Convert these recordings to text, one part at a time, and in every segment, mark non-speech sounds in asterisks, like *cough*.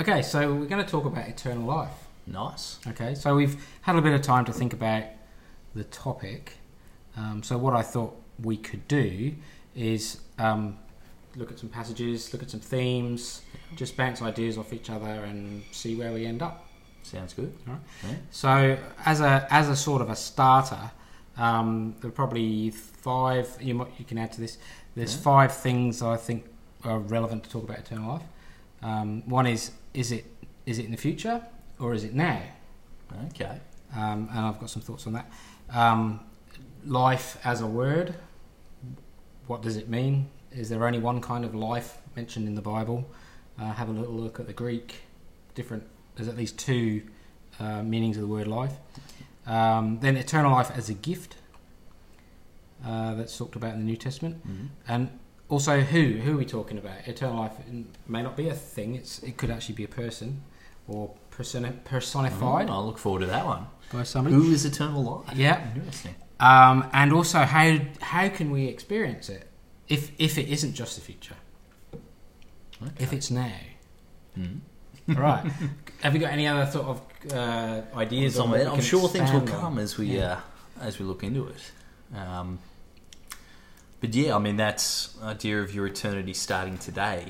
Okay, so we're going to talk about eternal life. Nice. Okay, so we've had a bit of time to think about the topic. Um, so what I thought we could do is um, look at some passages, look at some themes, just bounce ideas off each other, and see where we end up. Sounds good. All right. So as a as a sort of a starter, um, there are probably five. You might, you can add to this. There's Yeah. five things I think are relevant to talk about eternal life. Um, one is is it is it in the future or is it now? Okay. Um, and I've got some thoughts on that. Um, life as a word. What does it mean? Is there only one kind of life mentioned in the Bible? Uh, have a little look at the Greek. Different. There's at least two uh, meanings of the word life. Um, then eternal life as a gift. Uh, that's talked about in the New Testament. Mhm. And also, who who are we talking about? Eternal life may not be a thing. It's it could actually be a person or personi- personified Oh, I look forward to that one. by somebody. Who is eternal life? Yeah. Interesting. Um, and also, how how can we experience it if if it isn't just the future? Okay. If it's now, Mhm. all right. *laughs* Have you got any other sort of uh, ideas? on Some what of we it. I'm sure things will expand on? come as we Yeah. uh, as we look into it. Um, but yeah, I mean that's idea of your eternity starting today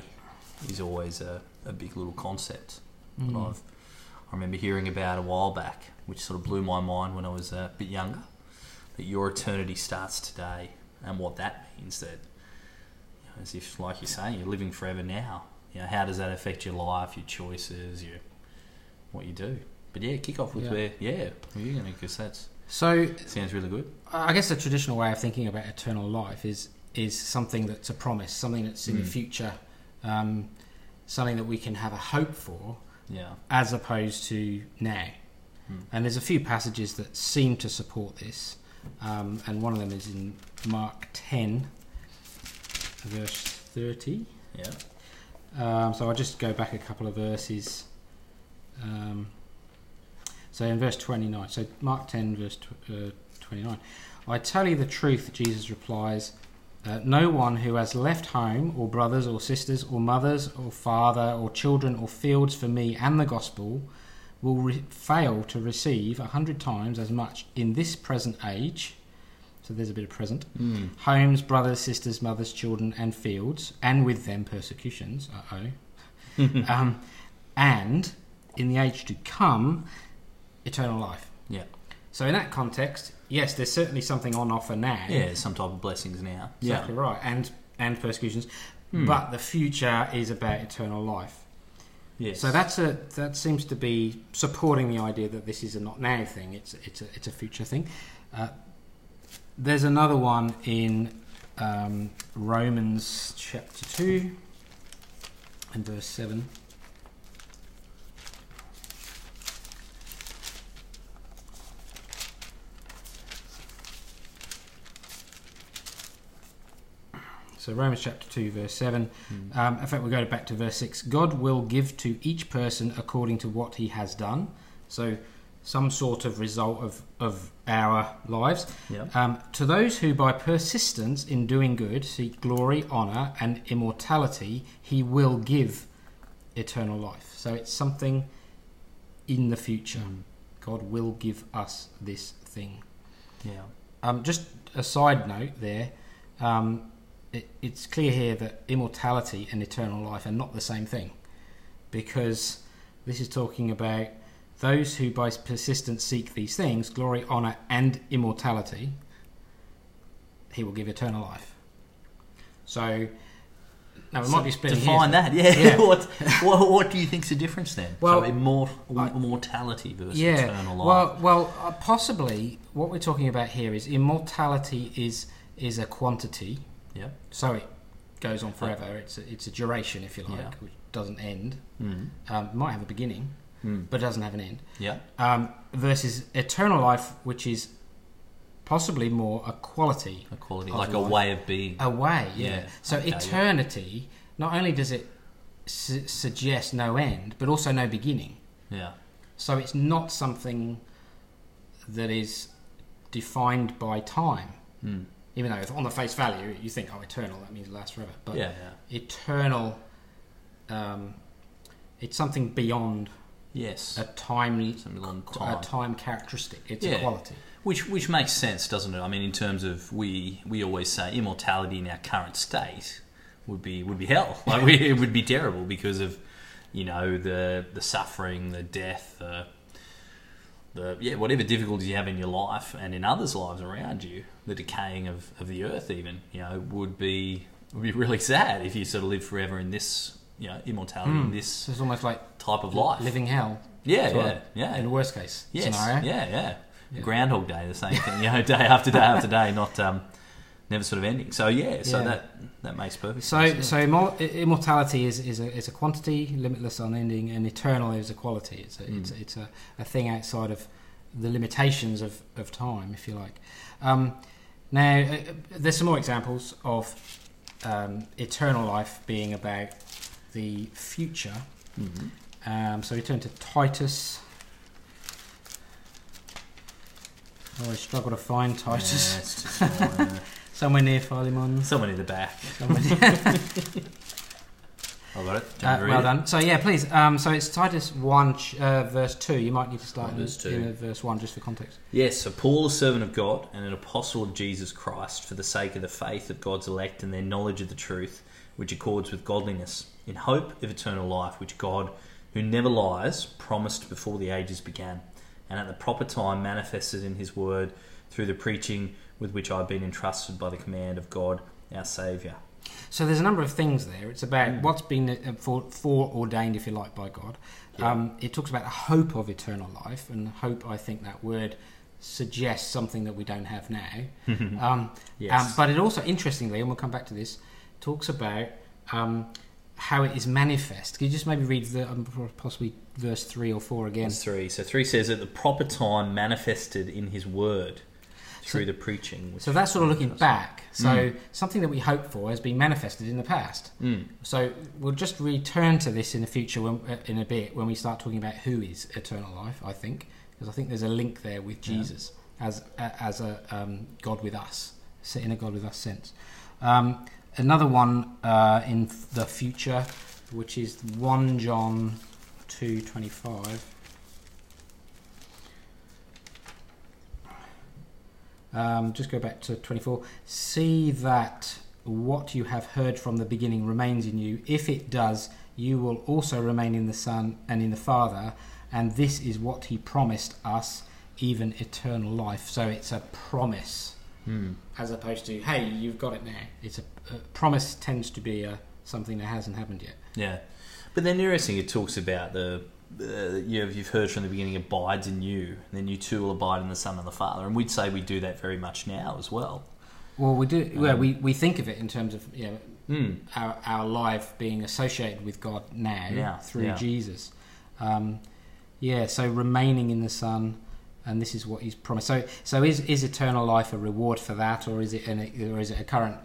is always a, a big little concept. Mm. I've, I remember hearing about a while back, which sort of blew my mind when I was a bit younger. That your eternity starts today, and what that means that, you know, as if, like you're saying, you're living forever now. You know, how does that affect your life, your choices, your what you do? But yeah, kick off with Yeah. where, yeah, where you going to because that So, sounds really good. I guess the traditional way of thinking about eternal life is is something that's a promise, something that's in the Mm. future, um, something that we can have a hope for, Yeah, as opposed to now. Hmm. And there's a few passages that seem to support this, um, and one of them is in Mark 10, verse 30. yeah, Um, so I'll just go back a couple of verses. Um, so in verse 29, so Mark 10, verse tw- uh, 29, I tell you the truth, Jesus replies, uh, no one who has left home, or brothers, or sisters, or mothers, or father, or children, or fields for me and the gospel will re- fail to receive a hundred times as much in this present age. So there's a bit of present mm. homes, brothers, sisters, mothers, children, and fields, and with them persecutions. Uh oh. *laughs* um, and in the age to come, eternal life. yeah, So in that context, yes, there's certainly something on offer now. yeah. Some type of blessings now. exactly right, and and persecutions. Hmm. But the future is about eternal life. yeah, yes. So that's a that seems to be supporting the idea that this is a not now thing. It's it's a it's a future thing. Uh, there's another one in um, Romans chapter two and verse seven. So Romans chapter two verse seven. Mm. Um, in fact, we go back to verse 6. God will give to each person according to what he has done. So, some sort of result of, of our lives. Um, to those who, by persistence in doing good, seek glory, honour, and immortality, he will give eternal life. So, it's something in the future. Mm. God will give us this thing. yeah, Um, just a side note there. Um, it, it's clear here that immortality and eternal life are not the same thing, because this is talking about those who by persistence seek these things, glory, honor, and immortality. He will give eternal life. So now we might be spending define here- that. *laughs* Yeah, Yeah. *laughs* what, what what do you think's the difference then? Well, so immort- I- immortality versus yeah. eternal life. Well, well, uh, possibly what we're talking about here is immortality is is a quantity. Yeah, So it goes on forever. It's a, it's a duration, if you like, Yeah. which doesn't end. mm. Um, might have a beginning, Mm. but doesn't have an end. yeah, Um, versus eternal life, which is possibly more a quality, a quality like a way of being. a way. Yeah. Yeah. So Okay, yeah. eternity, not only does it su- suggest no end, but also no beginning. Yeah, So it's not something that is defined by time. mm. Even though if on the face value you think, oh, eternal, that means it lasts forever. But yeah, yeah, eternal um, it's something beyond Yes. a time Something along a time. time characteristic. It's Yeah. a quality. Which which makes sense, doesn't it? I mean, in terms of we we always say immortality in our current state would be would be hell. Like we, it would be terrible because of you know the the suffering, the death, the the yeah whatever difficulties you have in your life and in others' lives around you, the decaying of, of the earth even you know would be would be really *laughs* sad if you sort of live forever in this you know immortality in this So it's almost like type of life. living hell. yeah, yeah, of, yeah. In the worst case Yes, scenario. yeah, yeah. Yeah. Groundhog Day, the same thing. You know, *laughs* day after day after day, not um, never sort of ending. So yeah, so Yeah. that that makes perfect So, sense. so immor- immortality is, is, a, is a quantity, limitless, unending, and eternal is a quality. It's a, Mm. it's, it's a, a thing outside of the limitations of, of time, if you like. Um, now, uh, there's some more examples of um, eternal life being about the future. Mhm. Um, so we turn to Titus. I always struggle to find Titus. Yeah, Somewhere near Philemon. someone in the back. Somewhere near- *laughs* I got it. Do you Uh, want to read well it? done. So yeah, please. Um, so it's Titus one, ch- uh, verse two. You might need to start in, verse two. in uh, verse one just for context. Yes, so Paul, a servant of God and an apostle of Jesus Christ, for the sake of the faith of God's elect and their knowledge of the truth, which accords with godliness, in hope of eternal life, which God, who never lies, promised before the ages began, and at the proper time manifested in his word through the preaching with which I've been entrusted by the command of God, our Saviour. So there's a number of things there. It's about Mm. what's been uh, for, foreordained, if you like, by God. Yeah. Um, it talks about the hope of eternal life, and hope. I think that word suggests something that we don't have now. *laughs* Um, Yes. um, but it also, interestingly, and we'll come back to this, talks about um, how it is manifest. Can you just maybe read the um, possibly verse three or four again? Verse 3. So 3 says, at the proper time manifested in his word through the preaching. So that's sort of looking back. So Mm. something that we hope for has been manifested in the past. Mm. So we'll just return to this in the future when, uh, in a bit when we start talking about who is eternal life. I think because I think there's a link there with Yeah. Jesus as a, as a um, God with us, in a God with us sense. Um, another one uh, in the future, which is one John two twenty five. Um, just go back to 24. See that what you have heard from the beginning remains in you. If it does, you will also remain in the Son and in the Father. And this is what He promised us, even eternal life. So it's a promise, Mm. as opposed to, hey, you've got it now. It's a, a promise tends to be a, something that hasn't happened yet. Yeah, but then interesting. It talks about the uh, you have, you've heard from the beginning abides in you, and then you too will abide in the Son and the Father. And we'd say we do that very much now as well. Well, we do. well, Um, we, we think of it in terms of you know Mm. our, our life being associated with God now Yeah, through yeah. Jesus. Um, yeah, so remaining in the Son, and this is what He's promised. So, so is is eternal life a reward for that, or is it an, or is it a current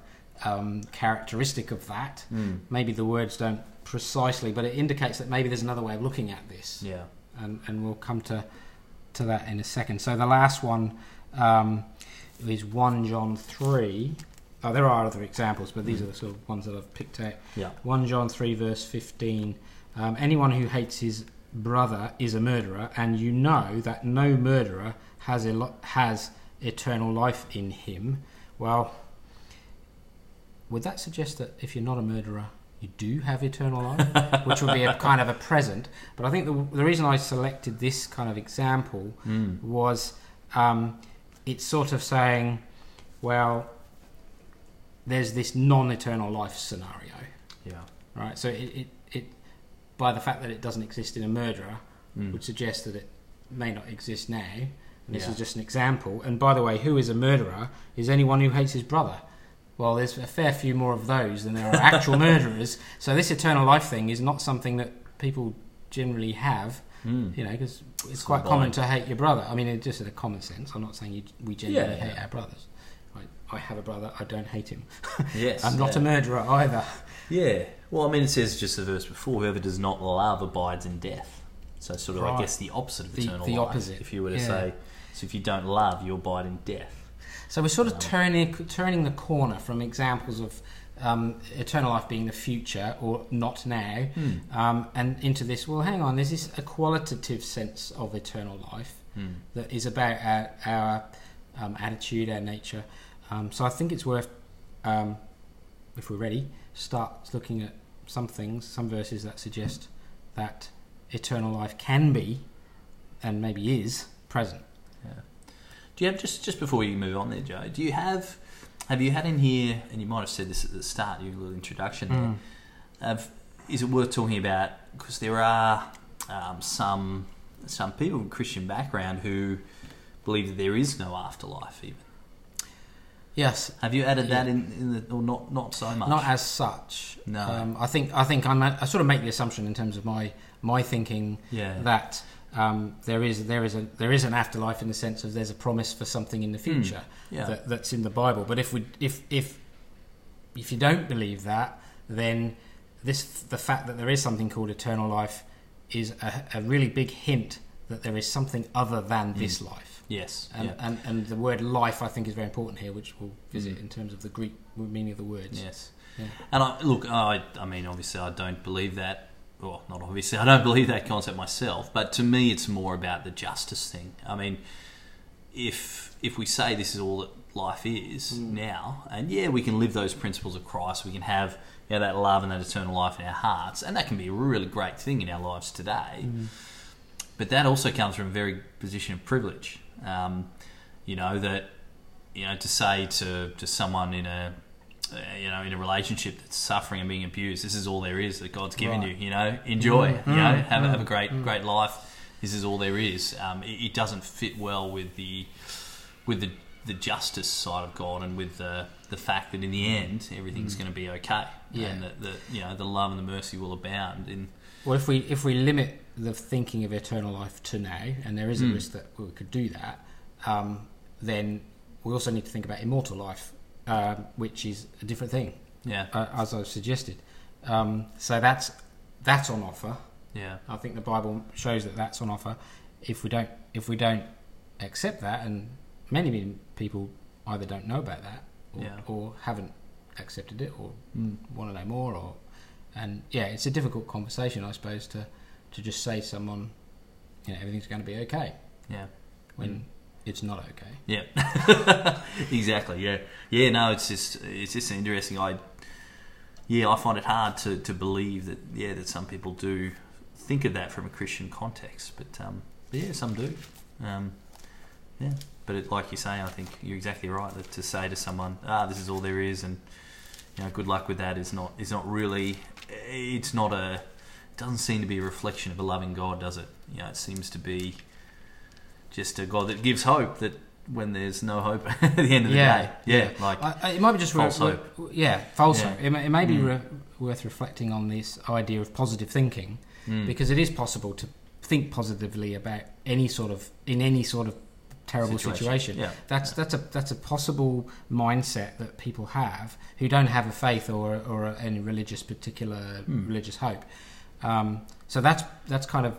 um, characteristic of that? Mm. Maybe the words don't precisely, but it indicates that maybe there's another way of looking at this, Yeah. and and we'll come to to that in a second. So the last one um, is one John three. Oh, there are other examples, but these are the sort of ones that I've picked out. Yeah. 1 John 3, verse 15. Um, anyone who hates his brother is a murderer, and you know that no murderer has, a has eternal life in him. Well, would that suggest that if you're not a murderer, you do have eternal life? Which would be a kind of a present. But I think the, the reason I selected this kind of example Mm. was um, it's sort of saying, well, there's this non-eternal life scenario, Yeah. right? So it, it, it by the fact that it doesn't exist in a murderer Mm. would suggest that it may not exist now. And this Yeah. is just an example. And by the way, who is a murderer is anyone who hates his brother. Well, there's a fair few more of those than there are actual *laughs* murderers. So this eternal life thing is not something that people generally have. Mm. You know, because it's It's quite common to hate your brother. I mean, it just in a common sense. I'm not saying you, we genuinely Yeah, hate our brothers. I, I have a brother. I don't hate him. *laughs* Yes. I'm not yeah. a murderer either. Yeah. Well, I mean, it says just the verse before, whoever does not love abides in death. So, sort of, I guess, the opposite of The- eternal the life. opposite, If you were to yeah. say, so if you don't love, you abide in death. So we're sort of turning turning the corner from examples of um, eternal life being the future or not now, Hmm. um, and into this. Well, hang on. There's this a qualitative sense of eternal life Hmm. that is about our, our um, attitude, our nature. Um, so I think it's worth, um, if we're ready, start looking at some things, some verses that suggest that eternal life can be, and maybe is, present. Do you have just just before you move on there, Joe? Do you have have you had in here? And you might have said this at the start, your little introduction. There, Mm. Have, is it worth talking about? Because there are um, some some people with Christian background who believe that there is no afterlife. Even Yes, have you added Yeah. that in, in the or not not so much? not as such. No. Um, I think I think I'm I sort of make the assumption in terms of my my thinking yeah. that um, there is there is a there is an afterlife in the sense of there's a promise for something in the future yeah. that, that's in the Bible. But if we if if if you don't believe that, then this the fact that there is something called eternal life is a, a really big hint that there is something other than this life. yes. And, yeah. and and the word life I think is very important here, which we'll visit Mm. in terms of the Greek meaning of the words. Yes. Yeah. And I, look, I, I mean, obviously, I don't believe that. Well, not obviously, I don't believe that concept myself. But to me, it's more about the justice thing. I mean, if if we say this is all that life is Mm. now, and yeah, we can live those principles of Christ, we can have you know, that love and that eternal life in our hearts, and that can be a really great thing in our lives today. Mm. But that also comes from a very position of privilege. Um, you know that you know to say to to someone in a uh, you know in a relationship that's suffering and being abused, this is all there is that God's given Right. you. You know, enjoy. Mm, you know, mm, have a, have a mm, great mm. great life. This is all there is. Um, it, it doesn't fit well with the with the the justice side of God and with the the fact that in the end everything's Mm. going to be okay. Yeah. And that the you know the love and the mercy will abound in Well, if we if we limit the thinking of eternal life to now, and there is a Mm. risk that we could do that, um, then we also need to think about immortal life, um, which is a different thing, yeah uh, as I've suggested. Um, so that's that's on offer. yeah I think the Bible shows that that's on offer. If we don't if we don't accept that, and many many people either don't know about that or, Yeah. or haven't accepted it or mm. want to know more or and yeah it's a difficult conversation i suppose to to just say to someone you know everything's going to be okay yeah. when Mm. It's not okay Yeah, *laughs* exactly. Yeah, yeah. No, it's just it's just interesting. I yeah, I find it hard to, to believe that yeah that some people do think of that from a Christian context, but um, yeah, some do. Um, yeah, but it, like you say, I think you're exactly right. That to say to someone, ah, this is all there is, and you know, good luck with that is not is not really. It's not a. Doesn't seem to be a reflection of a loving God, does it? You know, it seems to be just a God that gives hope that when there's no hope *laughs* at the end of the Yeah, day. Yeah, yeah. like I, it might be just False re- re- yeah false Yeah. hope it may, it may be Mm. re- worth reflecting on this idea of positive thinking mm, because it is possible to think positively about any sort of in any sort of terrible situation, Yeah, That's that's a that's a possible mindset that people have who don't have a faith or or any religious particular Hmm. religious hope. Um, so that's that's kind of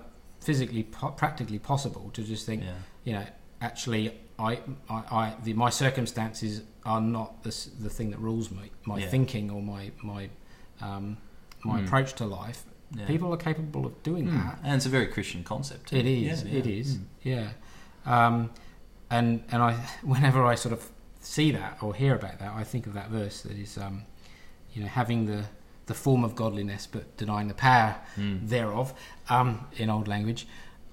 physically po- practically possible to just think yeah, you know actually I I, I the, my circumstances are not the the thing that rules me my Yeah. thinking or my my um, my Hmm. approach to life. yeah. People are capable of doing Mm, that. and it's a very Christian concept. It is. It is. Mm. Yeah. Um, and and I, *laughs* whenever I sort of see that or hear about that, I think of that verse that is, um, you know, having the the form of godliness but denying the power Mm. thereof. Um, in old language,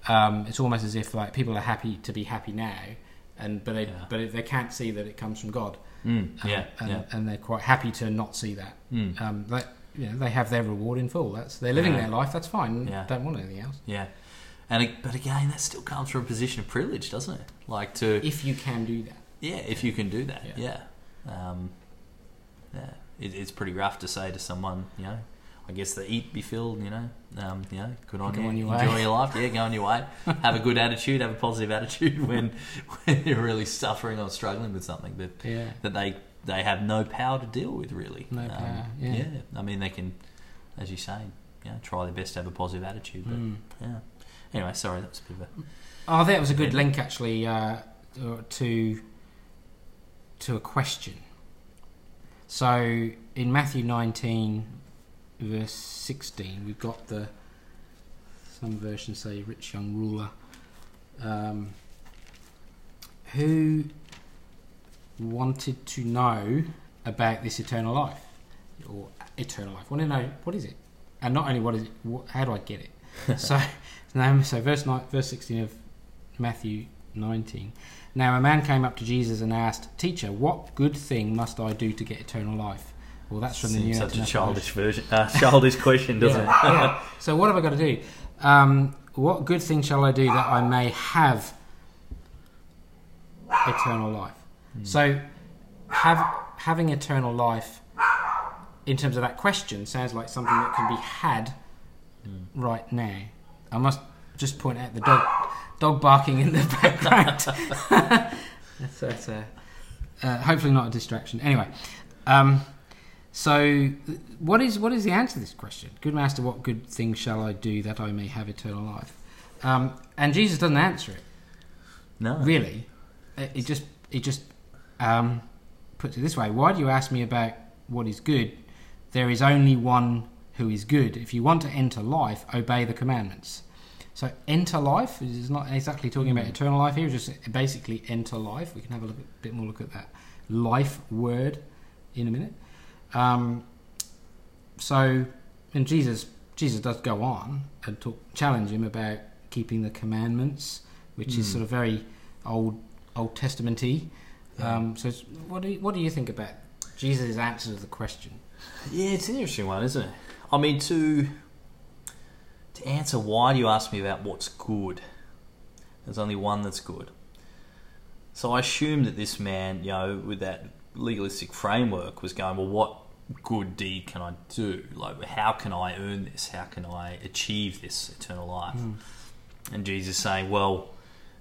um, it's almost as if like people are happy to be happy now, and but they Yeah. but they can't see that it comes from God. Mm, Um, yeah, and, yeah. and they're quite happy to not see that. Mm. Um, that you know, they have their reward in full. That's they're living Yeah. their life. That's fine. Yeah. Don't want anything else. Yeah, and but again, that still comes from a position of privilege, doesn't it? Like to If you can do that. yeah, if you can do that, Yeah. yeah, um, yeah, it, it's pretty rough to say to someone, you know. I guess the eat be filled, you know. Um, you know, good on Go you. on your Enjoy way. your life. Yeah, go on your way. *laughs* Have a good attitude. Have a positive attitude *laughs* when when you're really suffering or struggling with something that Yeah. that they they have no power to deal with. Really, No Um, power, yeah. I mean, they can, as you say, you know, try their best to have a positive attitude. But Mm. yeah. Anyway, sorry, that was a bit of a Oh, that was a good link actually uh, to to a question. So in Matthew 19, verse 16, we've got the some versions say rich young ruler um, who wanted to know about this eternal life or eternal life. Want to know what is it, and not only what is it, what, how do I get it? *laughs* *laughs* so, so verse nine, verse 16 of Matthew 19. Now a man came up to Jesus and asked, "Teacher, what good thing must I do to get eternal life?" Well, that's from the New Seems such a childish version, uh, childish question, doesn't it? yeah, yeah. *laughs* So what have I got to do? Um, what good thing shall I do that I may have eternal life? So, have having eternal life, in terms of that question, sounds like something that can be had right now. I must just point out the dog dog barking in the *laughs* background. that's, that's a, uh, hopefully not a distraction. Anyway. Um, so, what is what is the answer to this question? Good master, what good thing shall I do that I may have eternal life? Um, and Jesus doesn't answer it No. really. It, it just it just um, puts it this way: Why do you ask me about what is good? There is only one who is good. If you want to enter life, obey the commandments. So enter life is not exactly talking about eternal life here. Just basically enter life. We can have a look, bit more look at that life word in a minute. Um, so, and Jesus, Jesus does go on and talk, challenge him about keeping the commandments, which is Mm. sort of very old Old Testamenty. Yeah. Um, so, it's- what do you, what do you think about Jesus' answer to the question? Yeah, it's an interesting one, isn't it? I mean, to to answer why do you ask me about what's good? There's only one that's good. So I assume that this man, you know, with that legalistic framework, was going, well, what good deed can I do? Like, how can I earn this? How can I achieve this eternal life? Mm. And Jesus saying, well,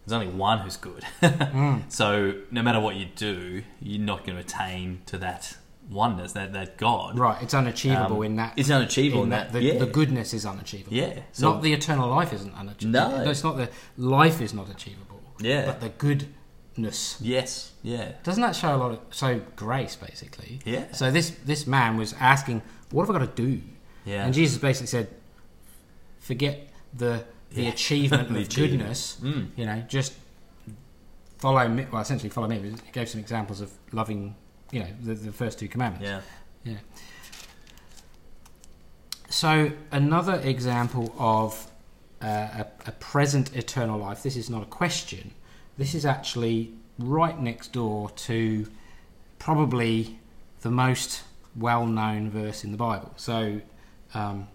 there's only one who's good. *laughs* Mm. so no matter what you do, you're not going to attain to that oneness, that, that God. Right, it's unachievable Um, in that. It's unachievable in, that. the, yeah. the goodness is unachievable. Yeah. So not the eternal life isn't unachievable. No. it's not the life is not achievable. Yeah. but the goodness. yes. Yeah. Doesn't that show a lot of so grace basically? Yeah. So this this man was asking, "What have I got to do?" Yeah. And Jesus basically said, "Forget the the Yeah. *laughs* achievement The of achievement. goodness. Mm. You know, just follow me. Well, essentially follow me. He gave some examples of loving. You know, the, the first two commandments. Yeah. Yeah. So another example of uh, a, a present eternal life. This is not a question. This is actually right next door to probably the most well-known verse in the Bible. So um,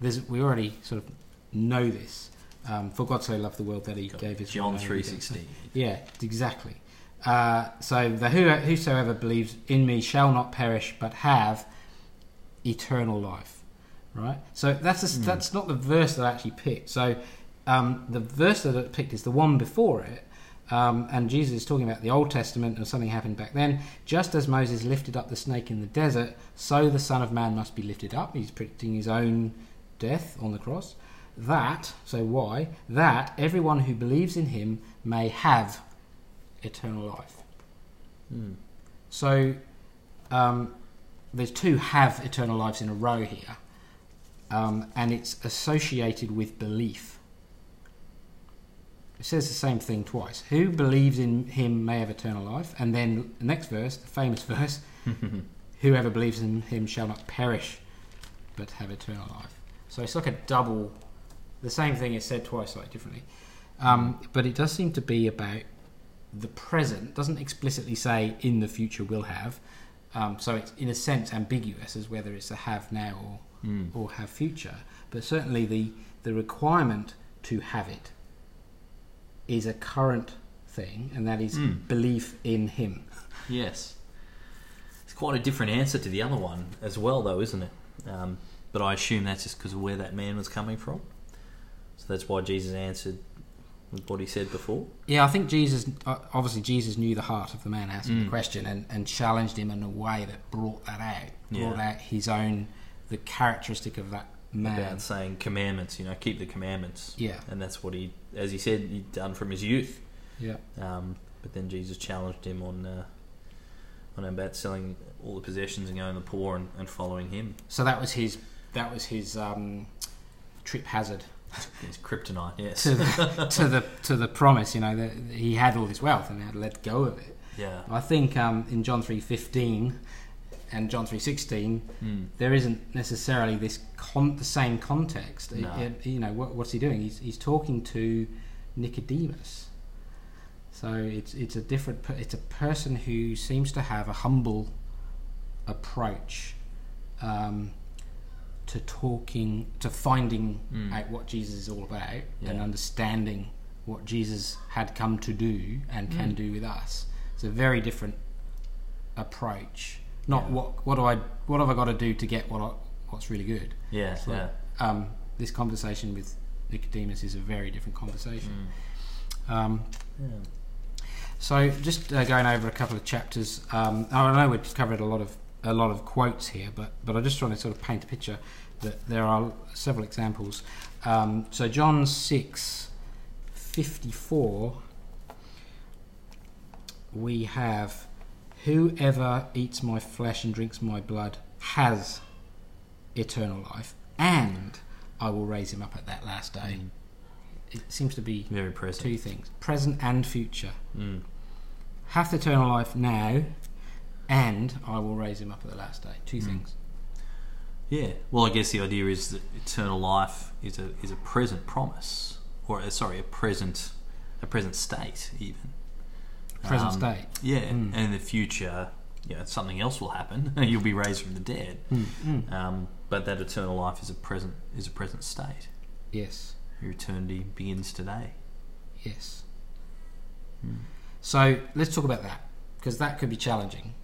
there's, we already sort of know this. Um, For God so loved the world that He gave His John one and only three sixteen. Yeah, exactly. Uh, so the who, whosoever believes in me shall not perish but have eternal life. Right. So that's a, Hmm. that's not the verse that I actually picked. So um, the verse that I picked is the one before it. Um, and Jesus is talking about the Old Testament and something happened back then. Just as Moses lifted up the snake in the desert, so the Son of Man must be lifted up. He's predicting his own death on the cross. That, so why? That everyone who believes in him may have eternal life. Mm. So um, there's two have eternal lives in a row here, um, and it's associated with belief. It says the same thing twice. Who believes in him may have eternal life, and then the next verse, the famous *laughs* verse, whoever believes in him shall not perish, but have eternal life. So it's like a double. The same thing is said twice, slightly differently, um, but it does seem to be about the present. Doesn't explicitly say in the future will have. Um, so it's in a sense ambiguous as whether it's a have now or Mm. or have future. But certainly the the requirement to have it is a current thing, and that is Mm. belief in Him. Yes. It's quite a different answer to the other one as well, though, isn't it? Um, but I assume that's just because of where that man was coming from. So that's why Jesus answered what he said before. Yeah, I think Jesus, uh, obviously, Jesus knew the heart of the man asking the Mm. question and, and challenged him in a way that brought that out, brought Yeah. out his own, the characteristic of that man. About saying commandments, you know, keep the commandments. Yeah, And that's what he, as he said, he'd done from his youth. yeah. Um, but then Jesus challenged him on uh, know about selling all the possessions and going to the poor and, and following him. So that was his that was his um, trip hazard It's kryptonite, yes. to the, *laughs* to the to the promise. You know that he had all this wealth and he had to let go of it. yeah. I think um, in John three fifteen and John three sixteen Mm. there isn't necessarily this con- the same context. It- No. it- you know what, what's he doing? He's he's talking to Nicodemus. So it's it's a different. It's a person who seems to have a humble approach um, to talking to finding Mm. out what Jesus is all about and understanding what Jesus had come to do and can Mm. do with us. It's a very different approach. Not Yeah. what what do I what have I got to do to get what I, what's really good. Yeah, So, yeah. Um, this conversation with Nicodemus is a very different conversation. Mm. Um, yeah. so just uh, going over a couple of chapters. Um, I know we've covered a lot of a lot of quotes here, but but I'm just trying to sort of paint a picture that there are several examples. Um, so John six fifty four. We have whoever eats my flesh and drinks my blood has eternal life, and I will raise him up at that last day. Mm. It seems to be Very present. two things present and future Mm. hath eternal life now and i will raise him up at the last day two Mm. things Yeah. Well, I guess the idea is that eternal life is a is a present promise, or uh, sorry, a present a present state even. present Um, state Yeah, Mm. and in the future, you know, something else will happen. *laughs* You'll be raised from the dead. Mm. Um, but that eternal life is a present is a present state. yes Your eternity begins today. yes Mm. so let's talk about that because that could be challenging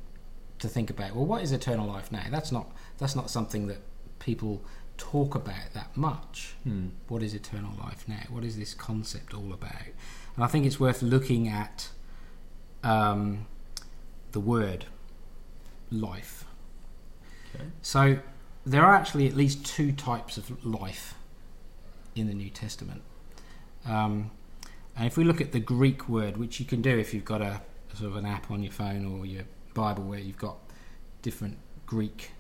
to think about well what is eternal life now that's not that's not something that people talk about that much Mm. what is eternal life now? What is this concept all about? And I think it's worth looking at um, the word life. Okay. So there are actually at least two types of life in the New Testament. Um, and if we look at the Greek word, which you can do if you've got a, sort of an app on your phone or your Bible where you've got different Greek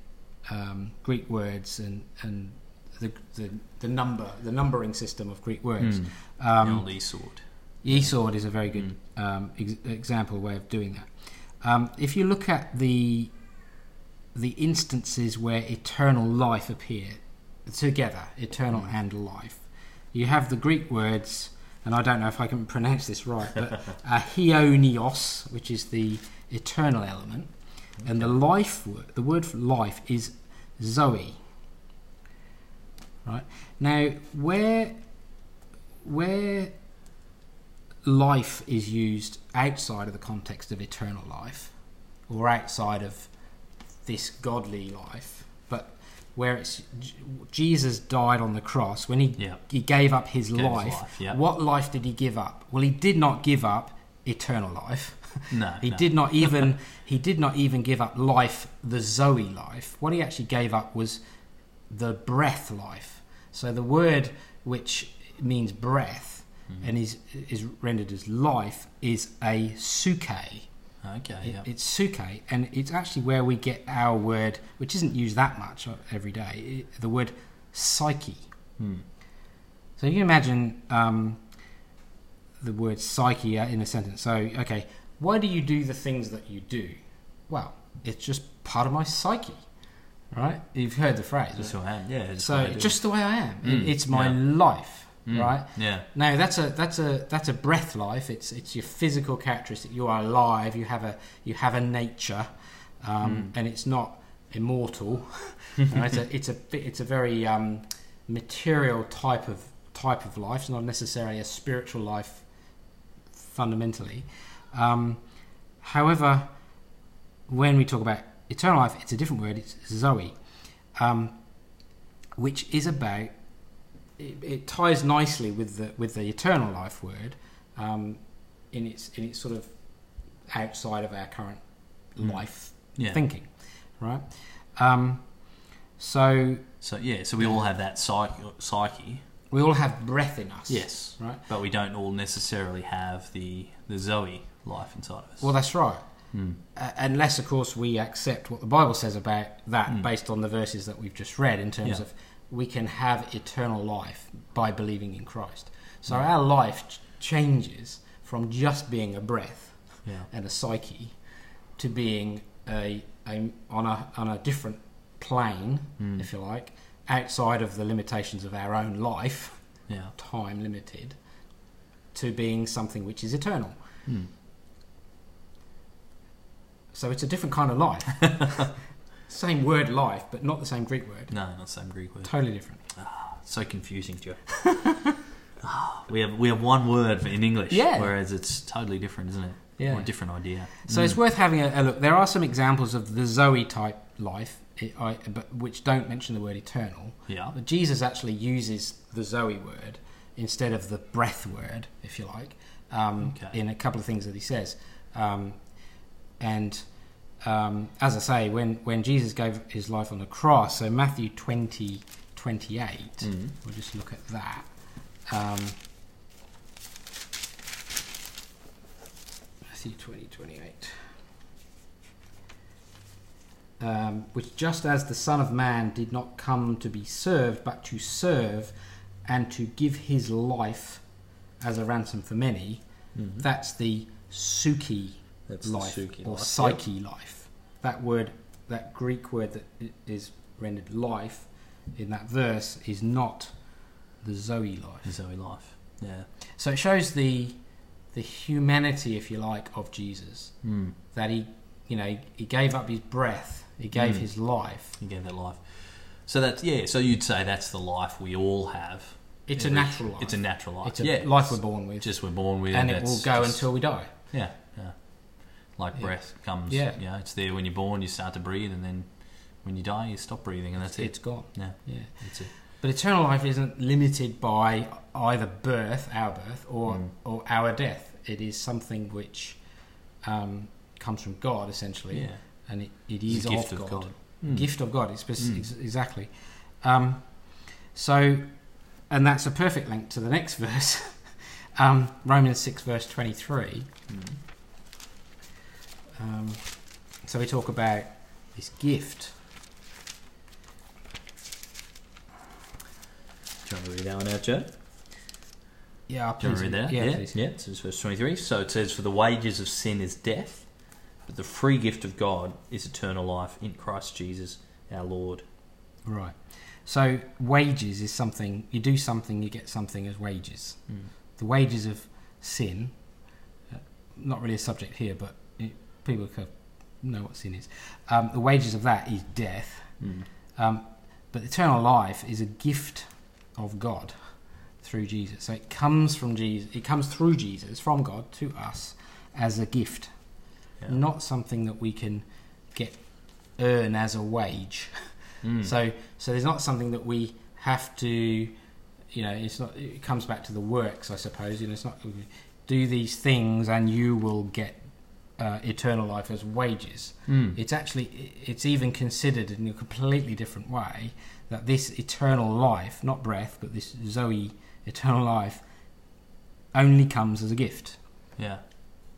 um, Greek words and and the, the the number the numbering system of Greek words. Mm. Um, the old e-sword. Esword is a very good um, ex- example way of doing that. Um, if you look at the the instances where eternal life appear together, eternal Mm. and life, you have the Greek words, and I don't know if I can *laughs* pronounce this right, but *laughs* ahionios, which is the eternal element, and the life word, the word for life is zoe. Right now, where where life is used outside of the context of eternal life or outside of this godly life, but where it's Jesus died on the cross when he Yeah. he gave up his Gave his life. life, yeah. What life did he give up? Well, he did not give up eternal life. *laughs* No, He no. did not *laughs* even he did not even give up life, the Zoe life. What he actually gave up was the breath life. So the word which means breath Mhm. and is is rendered as life is a psuche. Okay, It- yeah. It's psuche, and it's actually where we get our word, which isn't used that much every day. It, the word psyche. Mm. So you can imagine um, the word psyche uh, in a sentence. So, okay, why do you do the things that you do? Well, it's just part of my psyche, right? You've heard the phrase. Just right? who I am. Yeah. just so what I do. just the way I am. Mm, it's my yeah. life, Mm, right? Yeah. Now that's a that's a that's a breath life. It's it's your physical characteristic. You are alive. You have a you have a nature, um, Mm. and it's not immortal. *laughs* It's a it's a it's a very um, material type of type of life. It's not necessarily a spiritual life fundamentally. Um, however, when we talk about eternal life, it's a different word. It's Zoe, um, which is about it, it ties nicely with the with the eternal life word um, in its in its sort of outside of our current Mm. life Yeah. thinking, right? Um, so So yeah, so we all have that psyche, psyche. we all have breath in us. Yes. Right. But we don't all necessarily have the the Zoe life inside of us. Well, that's right. Mm. Uh, unless, of course, we accept what the Bible says about that Mm. based on the verses that we've just read in terms Yeah. of we can have eternal life by believing in Christ. So Yeah. our life ch- changes from just being a breath Yeah. and a psyche to being a, a on a on a different plane, Mm. if you like, outside of the limitations of our own life, Yeah. time limited, to being something which is eternal. Mm. So it's a different kind of life. *laughs* same word life, but not the same Greek word. No, not the same Greek word. Totally different. So confusing, Joe. *laughs* Ah, we have we have one word in English, Yeah. whereas it's totally different, isn't it? Yeah. Or a different idea. So Mm. it's worth having a, a look. There are some examples of the Zoe type life, it, I, but which don't mention the word eternal. yeah. But Jesus actually uses the Zoe word instead of the breath word, if you like, um, Okay. in a couple of things that he says. Um, and um, as I say, when, when Jesus gave his life on the cross, so Matthew 20, 28, Mm. we'll just look at that. Um, Matthew 20, 28. Um, which just as the Son of Man did not come to be served, but to serve and to give his life as a ransom for many, Mhm. that's the suki That's life or life, psyche life. That word, that Greek word that is rendered life in that verse is not the Zoe life. The Zoe life. Yeah. So it shows the the humanity, if you like, of Jesus. Mm. That he, you know, he gave up his breath, he gave Mm. his life. He gave that life. So that's yeah. So you'd say that's the life we all have. It's a natural life. It's a natural life. It's a yeah. life it's we're born with, just we're born with, and it will go just- until we die. Yeah, yeah. Like Yeah. breath comes. Yeah. Know, it's there when you're born. You start to breathe, and then when you die, you stop breathing, and that's it. It's gone. Yeah, Yeah. that's it. But eternal life isn't limited by either birth, our birth, or Mm. or our death. It is something which um, comes from God, essentially, Yeah. and it, it It's a gift of of God. God. Mm. Gift of God. It's Mm. ex- exactly. Um, so, and that's a perfect link to the next *laughs* verse, um, Romans six verse twenty three. Um, so we talk about this gift. Do you want to read that one out, Joe? Yeah, Do you want to read that? Yeah, yeah. please. yeah. So it's verse twenty-three. So it says, "For the wages of sin is death, but the free gift of God is eternal life in Christ Jesus our Lord." Right. So wages is something you do something, you get something as wages. Mm. The wages of sin, uh, not really a subject here, but people can know what sin is. Um, the wages of that is death. Mm. Um, but eternal life is a gift of God through Jesus. So it comes from Jesus. It comes through Jesus from God to us as a gift, Yeah. not something that we can get earn as a wage. Mm. So, so there's not something that we have to, you know, it's not. It comes back to the works, I suppose. You know, it's not do these things and you will get uh, eternal life as wages. Mm. It's actually, it's even considered in a completely different way that this eternal life, not breath, but this Zoe eternal life, only comes as a gift. yeah,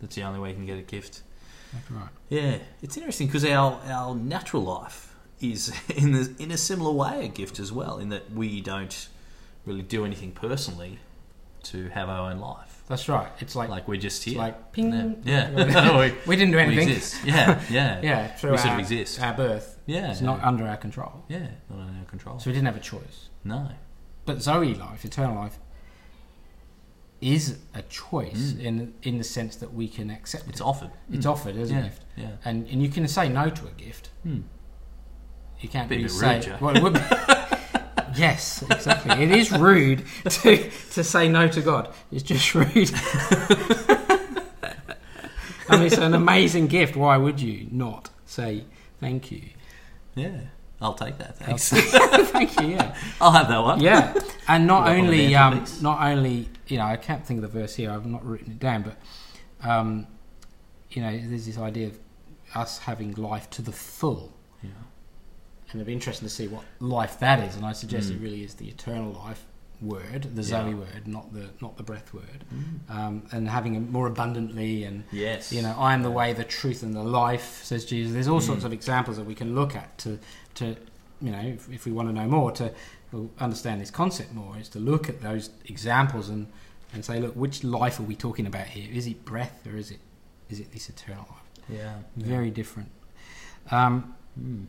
that's the only way you can get a gift. That's right. Yeah, it's interesting because our our natural life is *laughs* in the, in a similar way a gift as well, in that we don't really do anything personally to have our own life. That's right. It's like, Like we're just it's here. like ping. yeah, *laughs* yeah. we, We *laughs* didn't do we anything. exist. Yeah, yeah, *laughs* Yeah, through We our, sort of exist. our birth. yeah. It's not under our control. yeah, not under our control. So we didn't have a choice. no. But Zoe life, eternal life, is a choice Mm. in in the sense that we can accept It's it. offered. It's Mm. offered as yeah, a gift, Yeah. and and you can say no to a gift. Hmm. You can't Be a really bit say. rude, well, it would be, yes, exactly. It is rude *laughs* to to say no to God. It's just rude. *laughs* I mean, it's an amazing gift. Why would you not say thank you? Yeah. I'll take that. Thanks. thank you. *laughs* Yeah. I'll have that one. yeah, and not Put it up on the only um, not only you know I can't think of the verse here. I've not written it down, but um, you know there's this idea of us having life to the full. And it'd be interesting to see what life that is. And I suggest it Mm. really is the eternal life, word, the Yeah. Zoe word, not the not the breath word, Mm. um, and having it more abundantly and Yes. you know, I am the way, the truth, and the life, says Jesus. There's all sorts Mm. of examples that we can look at to, to you know, if, if we want to know more, to understand this concept more, is to look at those examples and, and say, look, which life are we talking about here? Is it breath or is it is it this eternal life? Yeah. Very different. Um, Mm.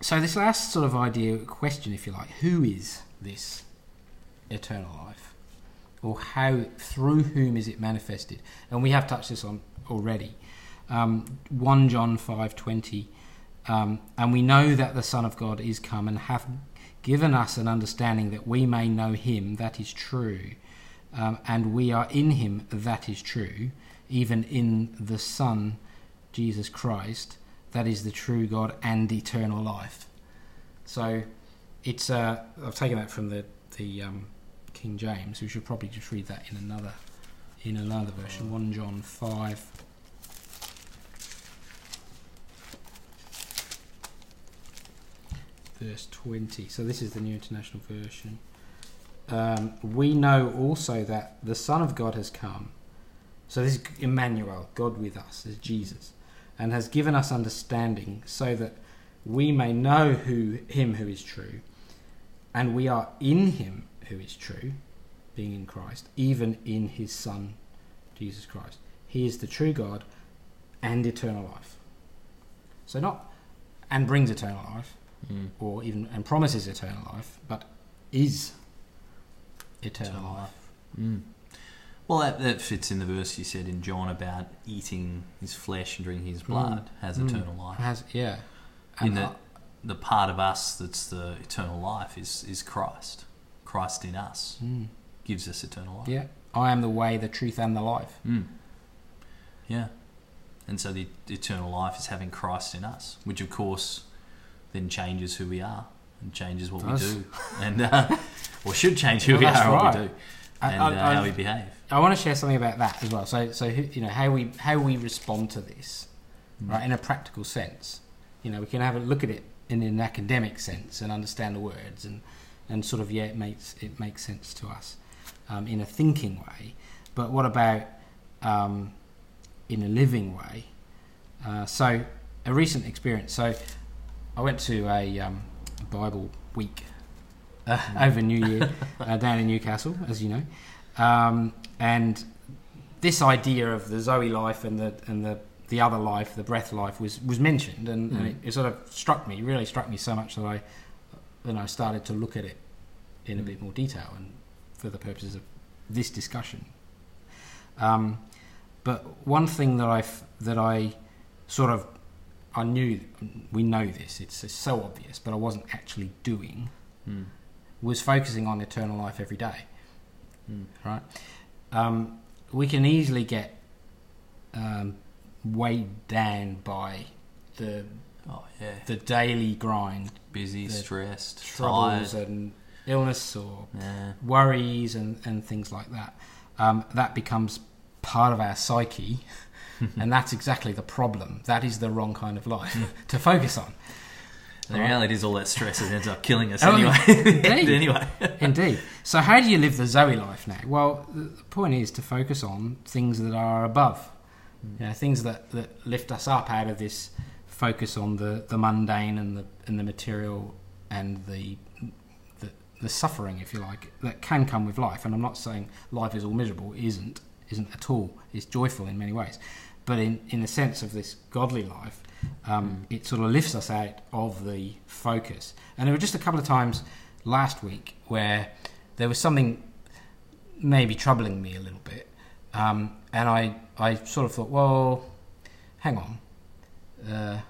So this last sort of idea, question, if you like, who is this eternal life, or how through whom is it manifested? And we have touched this on already. Um, One John five twenty, um, and we know that the Son of God is come and hath given us an understanding that we may know Him. That is true, um, and we are in Him. That is true, even in the Son, Jesus Christ that is the true God and eternal life. So it's uh, I've taken that from the the um, King James. We should probably just read that in another in another version. One John five. Verse 20. So, this is the New International Version. Um, we know also that the Son of God has come. So, this is Emmanuel, God with us, is Jesus and has given us understanding so that we may know who him who is true and we are in him who is true being in Christ even in his son Jesus Christ he is the true God and eternal life so not and brings eternal life Mm. or even and promises eternal life but is eternal, Eternal life Mm. Well, that, that fits in the verse you said in John about eating his flesh and drinking his blood has Mm. eternal life. has yeah In And that the part of us that's the eternal life is, is Christ. Christ in us mm, gives us eternal life. yeah I am the way the truth and the life Mm. Yeah. And so the eternal life is having Christ in us, which of course then changes who we are and changes what we do. And, uh, *laughs* or should change who Well, we are that's and what we do and I- uh, how I- we behave. I want to share something about that as well. So, so you know how we how we respond to this, Mm. right? In a practical sense, you know, we can have a look at it in an academic sense and understand the words and and sort of yeah, it makes it makes sense to us um, in a thinking way. But what about um, in a living way? Uh, so, a recent experience. So, I went to a um, Bible week *laughs* over New Year uh, down in Newcastle, as you know. Um, and this idea of the Zoe life and the and the the other life, the breath life, was was mentioned, and, and Mm. it, it sort of struck me, really struck me so much that I then I started to look at it in a Mm. bit more detail, and for the purposes of this discussion. Um, but one thing that I that I sort of I knew we know this; it's, it's so obvious, but I wasn't actually doing Mm. Was focusing on eternal life every day Mm. right? Um, we can easily get um, weighed down by the Oh, yeah. the daily grind, Busy, stressed, troubles tired. and illness or Yeah. worries and, and things like that. Um, that becomes part of our psyche, *laughs* and that's exactly the problem. That is the wrong kind of life *laughs* to focus on. The reality is all that stress ends up killing us Oh, anyway. *laughs* indeed. anyway. Indeed. So, how do you live the Zoe life now? Well, the the point is to focus on things that are above, you know, things that, that lift us up out of this focus on the, the mundane and the and the material and the, the the suffering, if you like, that can come with life. And I'm not saying life is all miserable. It isn't. Isn't at all. It's joyful in many ways, but in in the sense of this godly life, um, it sort of lifts us out of the focus. And there were just a couple of times last week where there was something maybe troubling me a little bit, um, and I I sort of thought, well, hang on, uh,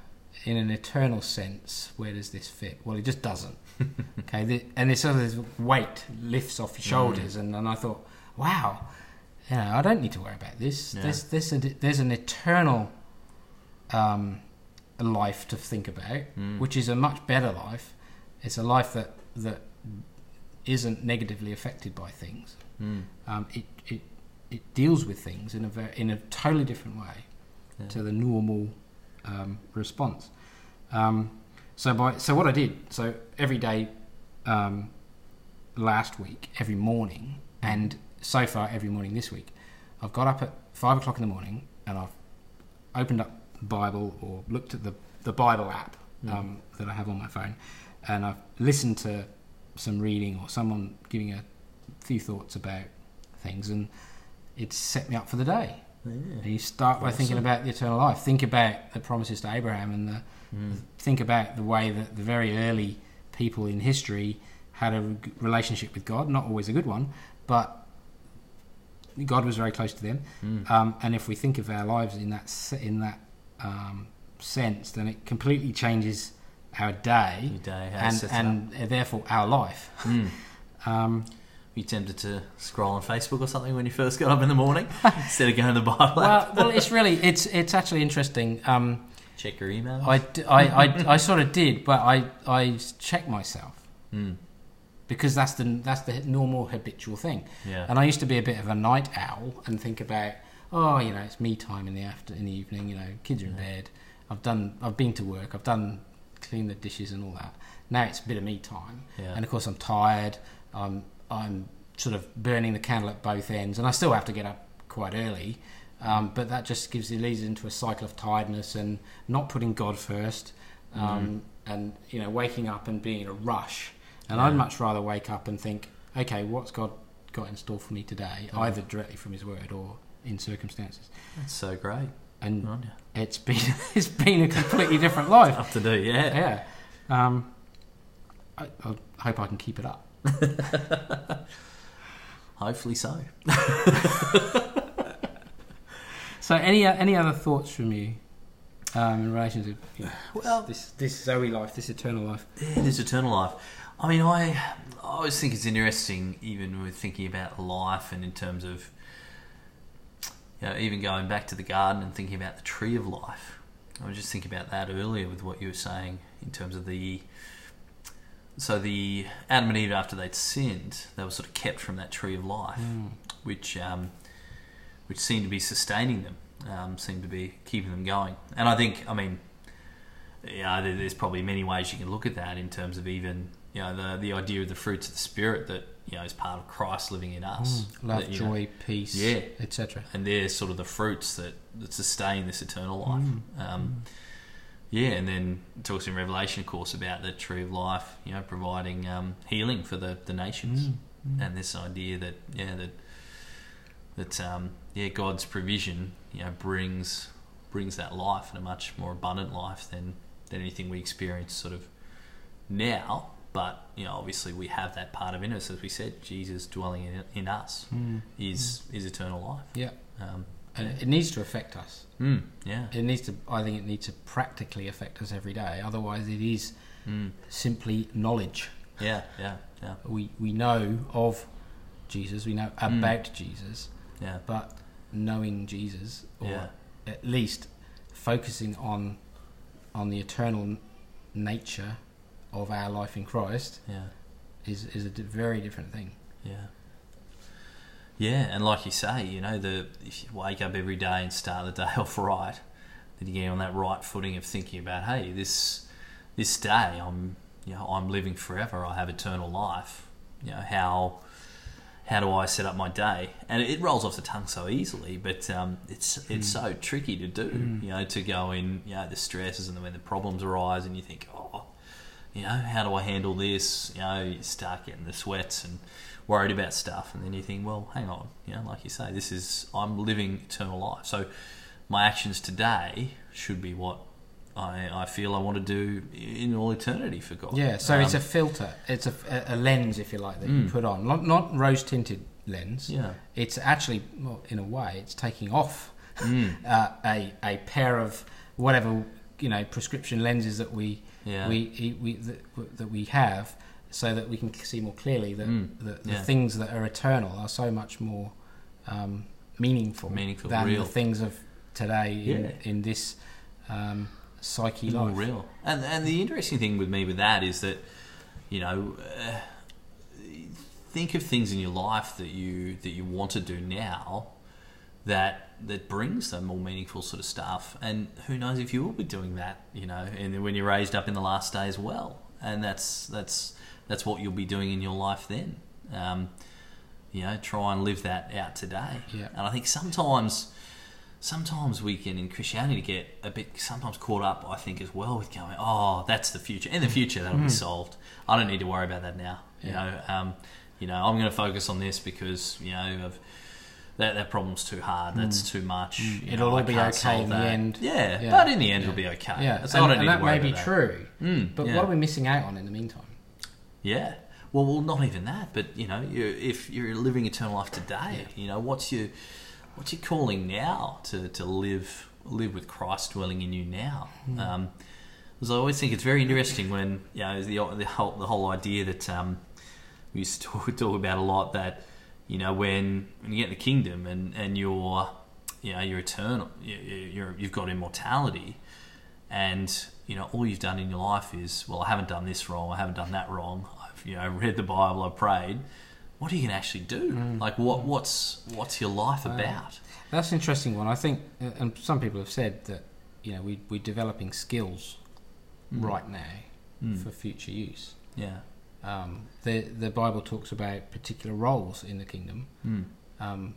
in an eternal sense, where does this fit? Well, it just doesn't. *laughs* okay, the, and this sort of this weight lifts off your shoulders, and, and I thought, wow, you know, I don't need to worry about this. Yeah. There's there's, a, there's an eternal um, life to think about, Mm. which is a much better life. It's a life that that isn't negatively affected by things. Mm. Um, it, it it deals with things in a ver- in a totally different way Yeah. to the normal um, response. Um, so by so what I did so every day, um, last week every morning, and so far every morning this week, I've got up at five o'clock in the morning and I've opened up Bible or looked at the the Bible app Mm. um, that I have on my phone, and I've listened to some reading or someone giving a few thoughts about things, and it's set me up for the day. And you start by thinking about the eternal life. Think about the promises to Abraham and the Mm. think about the way that the very early people in history had a relationship with God. Not always a good one, but God was very close to them. Mm. Um, and if we think of our lives in that in that um, sense, then it completely changes our day day, and and uh, therefore our life. Mm. *laughs* Um, Were you tempted to scroll on Facebook or something when you first got up in the morning *laughs* instead of going to the Bible? well, well, it's really it's it's actually interesting. Um, check your email. I, I, I, I sort of did, but I I checked myself Mm. because that's the that's the normal habitual thing. Yeah. And I used to be a bit of a night owl and think about, oh, you know, it's me time in the after in the evening. You know, kids are in bed. I've done, I've been to work. I've done clean the dishes and all that. Now it's a bit of me time. Yeah. And of course, I'm tired. I'm I'm sort of burning the candle at both ends, and I still have to get up quite early. Um, but that just gives it leads into a cycle of tiredness and not putting God first, um, and you know, waking up and being in a rush. And I'd much rather wake up and think, okay, what's God got in store for me today, Yeah. either directly from His Word or in circumstances. That's so great. And it's been *laughs* it's been a completely different life. Up to do, yeah. Yeah. Um, I, I hope I can keep it up. *laughs* Hopefully so. *laughs* So, any any other thoughts from you um, in relation to you know, *sighs* Well- this this Zoe life, this eternal life? Yeah, this eternal life. I mean, I, I always think it's interesting, even with thinking about life and in terms of, you know, even going back to the garden and thinking about the tree of life. I was just thinking about that earlier with what you were saying in terms of the. So the Adam and Eve, after they'd sinned, they were sort of kept from that tree of life, Mm. which um, which seemed to be sustaining them, um, seemed to be keeping them going. And I think, I mean, yeah, there- there's probably many ways you can look at that in terms of even you know the the idea of the fruits of the spirit that you know is part of Christ living in us. Mm. Love, That, you know, joy, peace, Yeah. etc. and they're sort of the fruits that, that sustain this eternal life. Mm. Um, yeah, and then it talks in Revelation, of course, about the tree of life, you know, providing um, healing for the, the nations, Mm. Mm. and this idea that yeah that that um, yeah God's provision you know brings brings that life and a much more abundant life than than anything we experience sort of now. But you know, obviously, we have that part of in us, as we said, Jesus dwelling in, in us Mm. is is eternal life. Yeah, Um, and it needs to affect us. mm, yeah. It needs to. I think it needs to practically affect us every day. Otherwise, it is Mm, simply knowledge. yeah, yeah, yeah, We we know of Jesus. We know Mm. about Jesus. yeah, but knowing Jesus, or Yeah. at least focusing on on the eternal nature of our life in Christ, yeah, is is a very different thing. yeah. Yeah, and like you say, you know, the if you wake up every day and start the day *laughs* off right, then you get on that right footing of thinking about, hey, this this day I'm you know I'm living forever. I have eternal life. You know how how do I set up my day? And it rolls off the tongue so easily, but um, it's it's so tricky to do. Mm. You know, to go in, you know, the stresses and then when the problems arise, and you think, oh, you know, how do I handle this? You know, you start getting the sweats and worried about stuff, and then you think, well, hang on, you know, like you say, this is I'm living eternal life. So my actions today should be what I, I feel I want to do in all eternity for God. Yeah, so it's a Um, filter. It's a, a, lens, if you like, that you Mm. put on. Not, not rose tinted lens. yeah, It's actually, well, in a way, it's taking off mm, *laughs* uh, a a pair of whatever you know prescription lenses that we yeah, we, we that, that we have, so that we can see more clearly that Mm, the, the yeah. things that are eternal are so much more um, meaningful, Meaningful, than real. the things of today in, Yeah. in this um, psuche more life. real. And and the interesting thing with me with that is that you know. Uh, think of things in your life that you that you want to do now that that brings the more meaningful sort of stuff and who knows if you will be doing that you know and when you're raised up in the last day as well and that's that's that's what you'll be doing in your life then Um, you know, try and live that out today. Yeah. And I think sometimes, sometimes we can in Christianity get a bit sometimes caught up. I think as well with going, oh, that's the future. In the future, that'll be solved. I don't need to worry about that now. You Mm. Know, um, you know, I'm going to focus on this because you know of that that problem's too hard. That's too much. you Mm. It'll know, all I be can't okay solve in the that. end. Yeah, Yeah. but in the end, it'll be okay. Yeah, so I and, don't need and to that worry may be about true. Mm, But yeah. what are we missing out on in the meantime? Yeah. Well, well, not even that, but you know, you if you're living eternal life today, you know, what's your what's your calling now to, to live live with Christ dwelling in you now? Hmm. Um, because I always think it's very interesting when you know the the whole the whole idea that um, we used to talk, *laughs* talk about a lot that you know when when you get the kingdom and and you're you know you're eternal, you, you're you've got immortality, and you know all you've done in your life is well I haven't done this wrong I haven't done that wrong I've you know *laughs* read the Bible I've prayed what are you going to actually do like what what's what's your life about That's an interesting one. I think, uh, and some people have said that you know we we're developing skills Mm. right now Mm. for future use. yeah Um, the the Bible talks about particular roles in the kingdom, mm. um,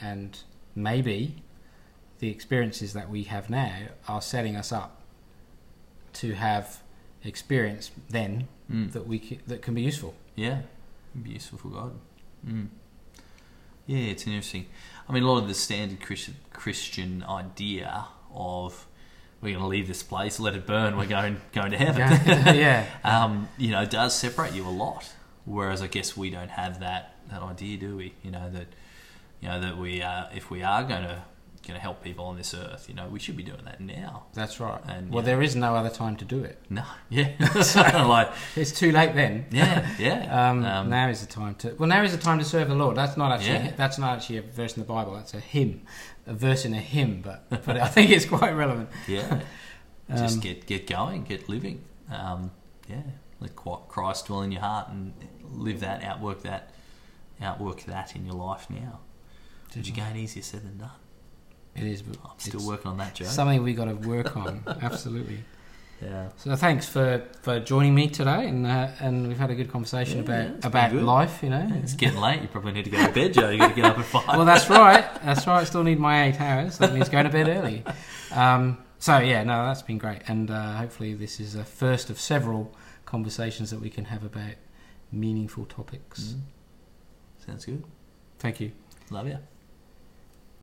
and maybe the experiences that we have now are setting us up to have experience then Mm. that we c- that can be useful. yeah be useful for God mm. yeah it's interesting I mean a lot of the standard Christian Christian idea of we're going to leave this place let it burn we're going going to heaven yeah, *laughs* *laughs* um, you know, it does separate you a lot. Whereas I guess we don't have that that idea, do we? You know that you know that we are if we are going to going to help people on this earth, you know, we should be doing that now. that's right. And, well, yeah. there is no other time to do it. No, *laughs* yeah, so, like It's too late then. yeah, yeah. Um, Um, now is the time to. Well, now is the time to serve the Lord. That's not actually. Yeah. That's not actually a verse in the Bible. That's a hymn, a verse in a hymn. But but I think it's quite relevant. yeah, *laughs* just Um, get get going, get living. Um, yeah, let Christ dwell in your heart and live that, outwork that, outwork that in your life now. Which again, easier said than done. It is. But I'm still working on that, Joe. Something we got to work on. *laughs* Absolutely. Yeah. So thanks for, for joining me today, and uh, and we've had a good conversation Yeah, about it's about life. You know. It's getting late. You probably need to go to bed, Joe. You got to get up at five. well, that's right. That's right. I still need my eight hours. That means going to bed early. Um, so yeah, no, that's been great, and uh, hopefully this is a first of several conversations that we can have about meaningful topics. Mm. Sounds good. Thank you. Love you.